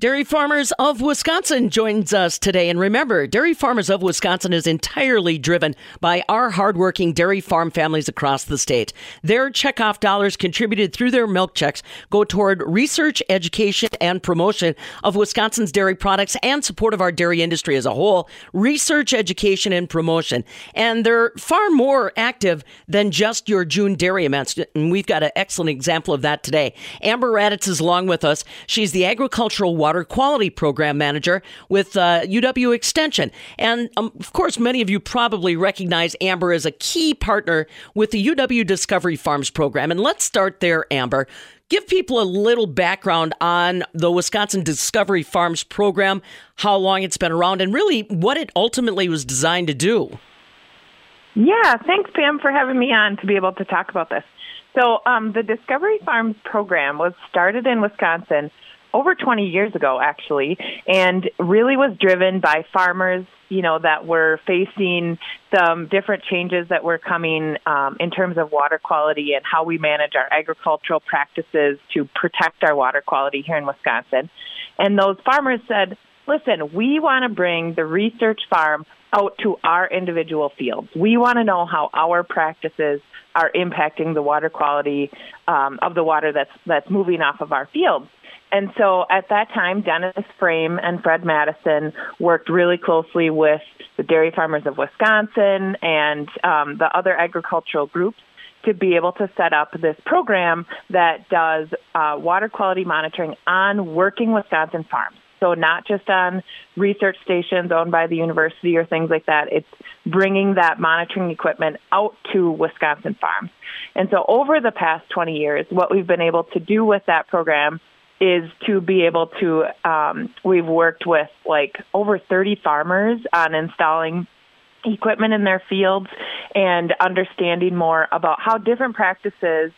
Dairy Farmers of Wisconsin joins us today. And remember, Dairy Farmers of Wisconsin is entirely driven by our hardworking dairy farm families across the state. Their checkoff dollars contributed through their milk checks go toward research, education, and promotion of Wisconsin's dairy products and support of our dairy industry as a whole. Research, education, and promotion. And they're far more active than just your June dairy events. And we've got an excellent example of that today. Amber Radatz is along with us. She's the agricultural Water Quality Program Manager with uh, UW Extension. And um, of course, many of you probably recognize Amber as a key partner with the UW Discovery Farms program. And let's start there, Amber. Give people a little background on the Wisconsin Discovery Farms program, how long it's been around, and really what it ultimately was designed to do. Yeah, thanks, Pam, for having me on to be able to talk about this. So, um, the Discovery Farms program was started in Wisconsin over 20 years ago, actually, and really was driven by farmers, you know, that were facing some different changes that were coming um, in terms of water quality and how we manage our agricultural practices to protect our water quality here in Wisconsin. And those farmers said, listen, we want to bring the research farm out to our individual fields. We want to know how our practices are impacting the water quality um, of the water that's that's moving off of our fields. And so at that time, Dennis Frame and Fred Madison worked really closely with the Dairy Farmers of Wisconsin and um, the other agricultural groups to be able to set up this program that does uh, water quality monitoring on working Wisconsin farms. So not just on research stations owned by the university or things like that. It's bringing that monitoring equipment out to Wisconsin farms. And so over the past 20 years, what we've been able to do with that program is to be able to um, we've worked with like over 30 farmers on installing equipment in their fields and understanding more about how different practices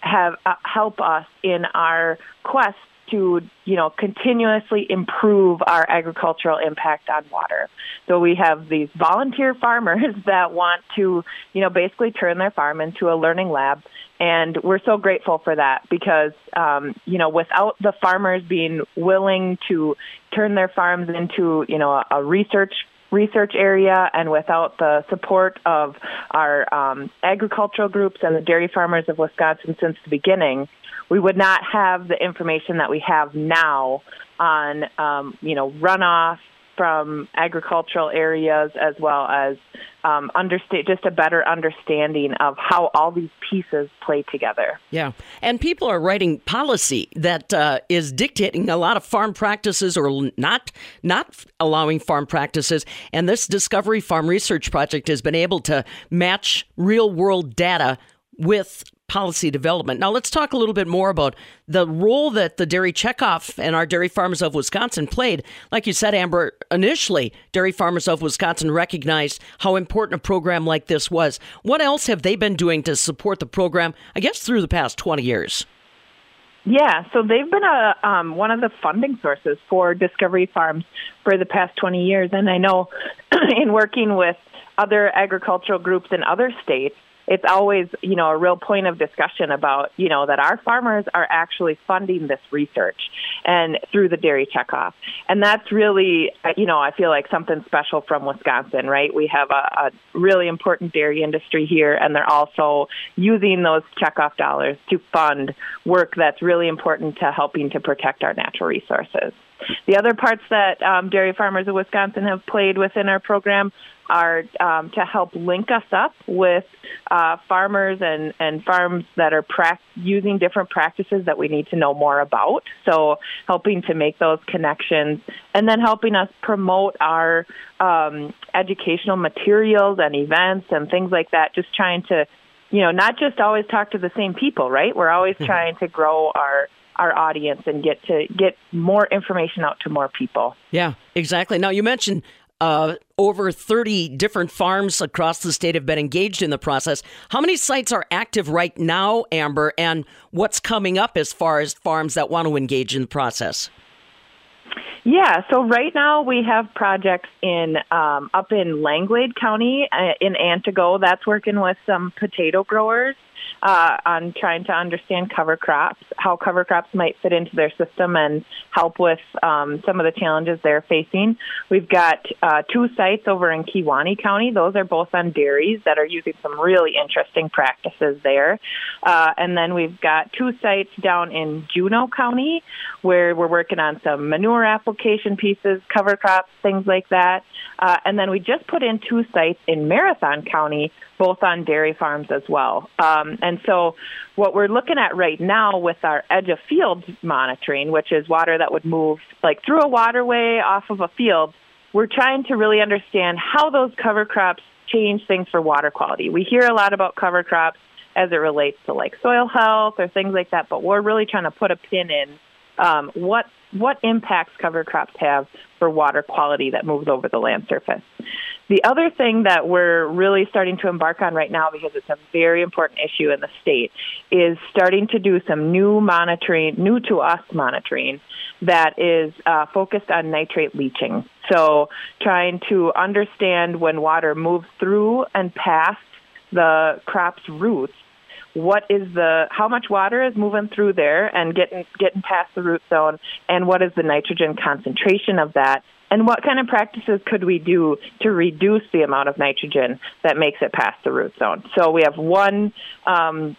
have uh, help us in our quest to, you know, continuously improve our agricultural impact on water. So we have these volunteer farmers that want to, you know, basically turn their farm into a learning lab. And we're so grateful for that because, um, you know, without the farmers being willing to turn their farms into, you know, a, a research research area and without the support of our um, agricultural groups and the dairy farmers of Wisconsin since the beginning, we would not have the information that we have now on, um, you know, runoff from agricultural areas as well as um, understand just a better understanding of how all these pieces play together. Yeah, and people are writing policy that uh, is dictating a lot of farm practices or not not allowing farm practices. And this Discovery Farm Research Project has been able to match real world data with policy development. Now, let's talk a little bit more about the role that the Dairy Checkoff and our Dairy Farmers of Wisconsin played. Like you said, Amber, initially, Dairy Farmers of Wisconsin recognized how important a program like this was. What else have they been doing to support the program, I guess, through the past 20 years? Yeah, so they've been a um, one of the funding sources for Discovery Farms for the past 20 years. And I know in working with other agricultural groups in other states, it's always, you know, a real point of discussion about, you know, that our farmers are actually funding this research and through the dairy checkoff. And that's really, you know, I feel like something special from Wisconsin, right? We have a, a really important dairy industry here, and they're also using those checkoff dollars to fund work that's really important to helping to protect our natural resources. The other parts that um, dairy farmers of Wisconsin have played within our program are um, to help link us up with uh, farmers and, and farms that are pra- using different practices that we need to know more about. So, helping to make those connections and then helping us promote our um, educational materials and events and things like that, just trying to, you know, not just always talk to the same people, right? We're always mm-hmm. trying to grow our our audience and get to get more information out to more people. Yeah, exactly. Now you mentioned Uh, over 30 different farms across the state have been engaged in the process. How many sites are active right now, Amber, and what's coming up as far as farms that want to engage in the process? Yeah, so right now we have projects in um, up in Langlade County uh, in Antigo. That's working with some potato growers uh, on trying to understand cover crops, how cover crops might fit into their system and help with um, some of the challenges they're facing. We've got uh, two sites over in Kewaunee County. Those are both on dairies that are using some really interesting practices there. Uh, and then we've got two sites down in Juneau County where we're working on some manure application pieces, cover crops, things like that. Uh, and then we just put in two sites in Marathon County, both on dairy farms as well. Um, and so, what we're looking at right now with our edge of field monitoring, which is water that would move like through a waterway off of a field, we're trying to really understand how those cover crops change things for water quality. We hear a lot about cover crops as it relates to like soil health or things like that, but we're really trying to put a pin in um, what what impacts cover crops have for water quality that moves over the land surface. The other thing that we're really starting to embark on right now, because it's a very important issue in the state, is starting to do some new monitoring, new to us monitoring, that is uh, focused on nitrate leaching. So, trying to understand when water moves through and past the crop's roots what is the how much water is moving through there and getting getting past the root zone and what is the nitrogen concentration of that and what kind of practices could we do to reduce the amount of nitrogen that makes it past the root zone? So we have one um,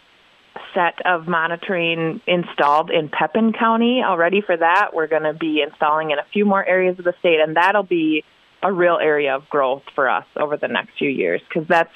set of monitoring installed in Pepin County already for that. We're going to be installing in a few more areas of the state and that'll be a real area of growth for us over the next few years because that's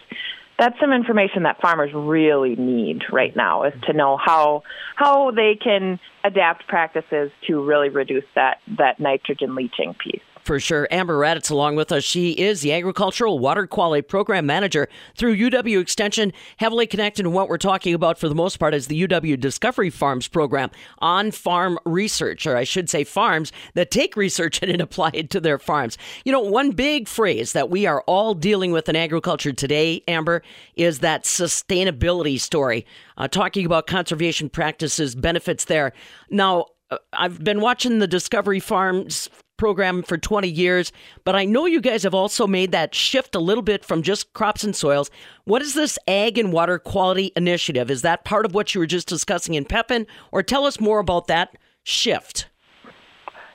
that's some information that farmers really need right now is to know how how they can adapt practices to really reduce that that nitrogen leaching piece for sure. Amber Radatz along with us. She is the Agricultural Water Quality Program Manager through UW Extension, heavily connected to what we're talking about for the most part is the UW Discovery Farms program on farm research, or I should say farms that take research and apply it to their farms. You know, one big phrase that we are all dealing with in agriculture today, Amber, is that sustainability story. Uh, talking about conservation practices, benefits there. Now, uh, I've been watching the Discovery Farms program for 20 years, but I know you guys have also made that shift a little bit from just crops and soils. What is this Ag and Water Quality Initiative? Is that part of what you were just discussing in Pepin, or tell us more about that shift?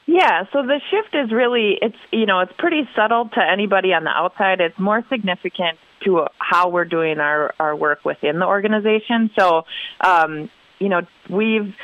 Yeah, so the shift is really it's you know it's pretty subtle to anybody on the outside. It's more significant to how we're doing our our work within the organization. So, um, you know, we've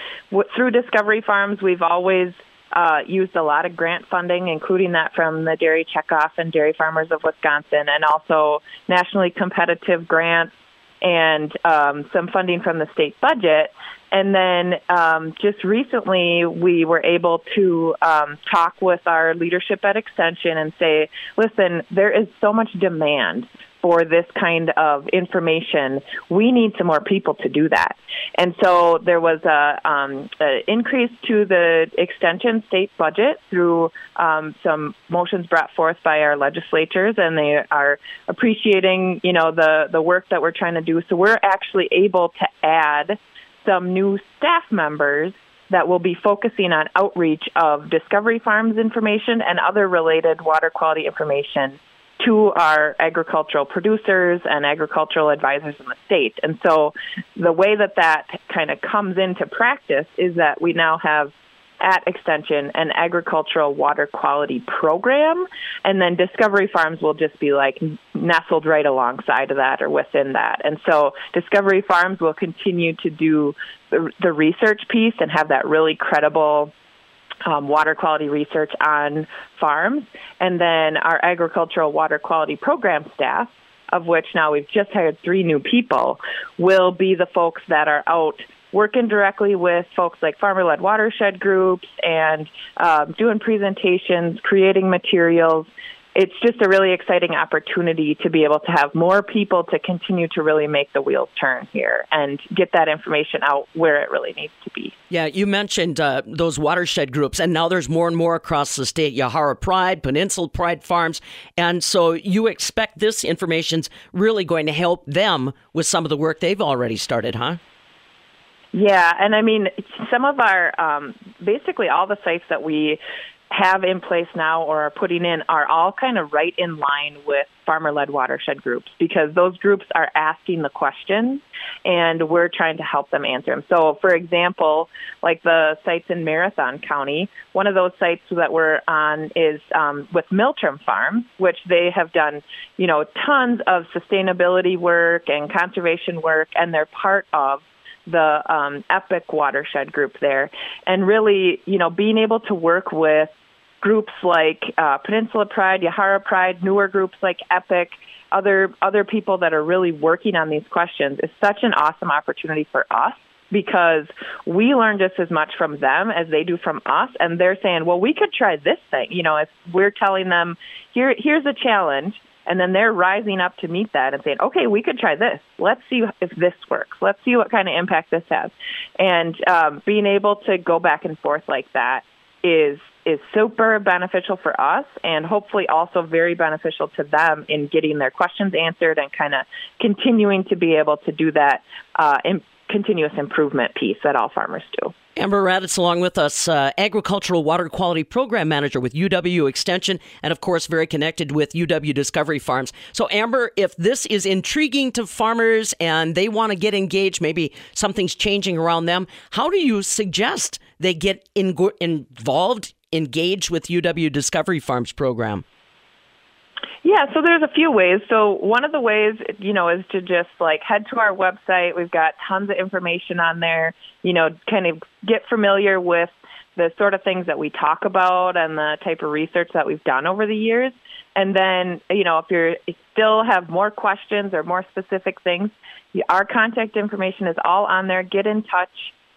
through Discovery Farms, we've always uh, used a lot of grant funding, including that from the Dairy Checkoff and Dairy Farmers of Wisconsin, and also nationally competitive grants and um, some funding from the state budget. And then um, just recently, we were able to um, talk with our leadership at Extension and say, listen, there is so much demand for this kind of information, we need some more people to do that. And so there was a, um, a increase to the extension state budget through um, some motions brought forth by our legislatures, and they are appreciating, you know, the the work that we're trying to do. So we're actually able to add some new staff members that will be focusing on outreach of Discovery Farms information and other related water quality information to our agricultural producers and agricultural advisors in the state. And so the way that that kind of comes into practice is that we now have at Extension an agricultural water quality program, and then Discovery Farms will just be like nestled right alongside of that or within that. And so Discovery Farms will continue to do the, research piece and have that really credible um, water quality research on farms, and then our agricultural water quality program staff, of which now we've just hired three new people, will be the folks that are out working directly with folks like farmer led watershed groups and um, doing presentations, creating materials, it's just a really exciting opportunity to be able to have more people to continue to really make the wheels turn here and get that information out where it really needs to be. Yeah, you mentioned uh, those watershed groups, and now there's more and more across the state. Yahara Pride, Peninsula Pride Farms, and so you expect this information's really going to help them with some of the work they've already started, huh? Yeah, and I mean, some of our um, basically all the sites that we have in place now or are putting in are all kind of right in line with farmer led watershed groups because those groups are asking the questions and we're trying to help them answer them. So, for example, like the sites in Marathon County, one of those sites that we're on is um, with Miltrim Farm, which they have done, you know, tons of sustainability work and conservation work, and they're part of the um, Epic watershed group there, and really, you know, being able to work with groups like uh, Peninsula Pride, Yahara Pride, newer groups like Epic, other other people that are really working on these questions is such an awesome opportunity for us because we learn just as much from them as they do from us. And they're saying well we could try this thing. You know if we're telling them here here's a challenge and then they're rising up to meet that and saying, okay, we could try this. Let's see if this works. Let's see what kind of impact this has. And um, being able to go back and forth like that is is super beneficial for us and hopefully also very beneficial to them in getting their questions answered and kind of continuing to be able to do that uh, in continuous improvement piece that all farmers do. Amber Radatz along with us, uh, Agricultural Water Quality Program Manager with UW Extension, and of course, very connected with UW Discovery Farms. So, Amber, if this is intriguing to farmers and they want to get engaged, maybe something's changing around them, how do you suggest they get in- involved, engaged with UW Discovery Farms program? Yeah, so there's a few ways. So one of the ways, you know, is to just like head to our website. We've got tons of information on there. You know, kind of get familiar with the sort of things that we talk about and the type of research that we've done over the years. And then, you know, if you still have more questions or more specific things, our contact information is all on there. Get in touch.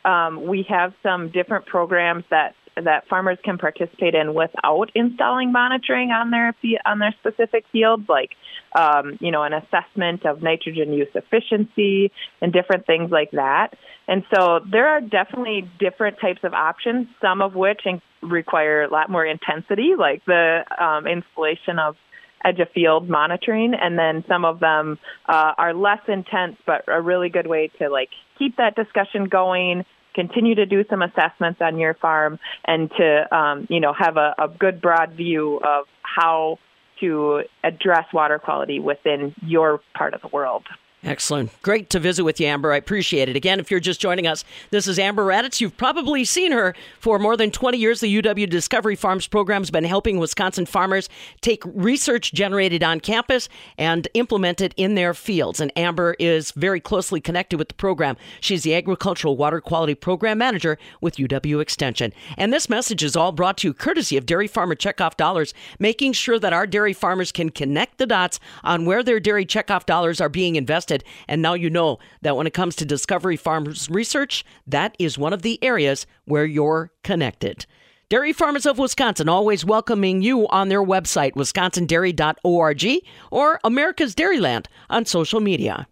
Um, we have some different programs that that farmers can participate in without installing monitoring on their on their specific fields, like um, you know an assessment of nitrogen use efficiency and different things like that. And so there are definitely different types of options, some of which require a lot more intensity, like the um, installation of edge of field monitoring, and then some of them uh, are less intense, but a really good way to like keep that discussion going continue to do some assessments on your farm and to um, you know have a, a good broad view of how to address water quality within your part of the world. Excellent. Great to visit with you, Amber. I appreciate it. Again, if you're just joining us, this is Amber Radatz. You've probably seen her for more than 20 years. The UW Discovery Farms program has been helping Wisconsin farmers take research generated on campus and implement it in their fields. And Amber is very closely connected with the program. She's the Agricultural Water Quality Program Manager with UW Extension. And this message is all brought to you courtesy of Dairy Farmer Checkoff Dollars, making sure that our dairy farmers can connect the dots on where their dairy checkoff dollars are being invested and now you know that when it comes to Discovery Farms research, that is one of the areas where you're connected. Dairy Farmers of Wisconsin always welcoming you on their website, wisconsindairy.org or America's Dairyland on social media.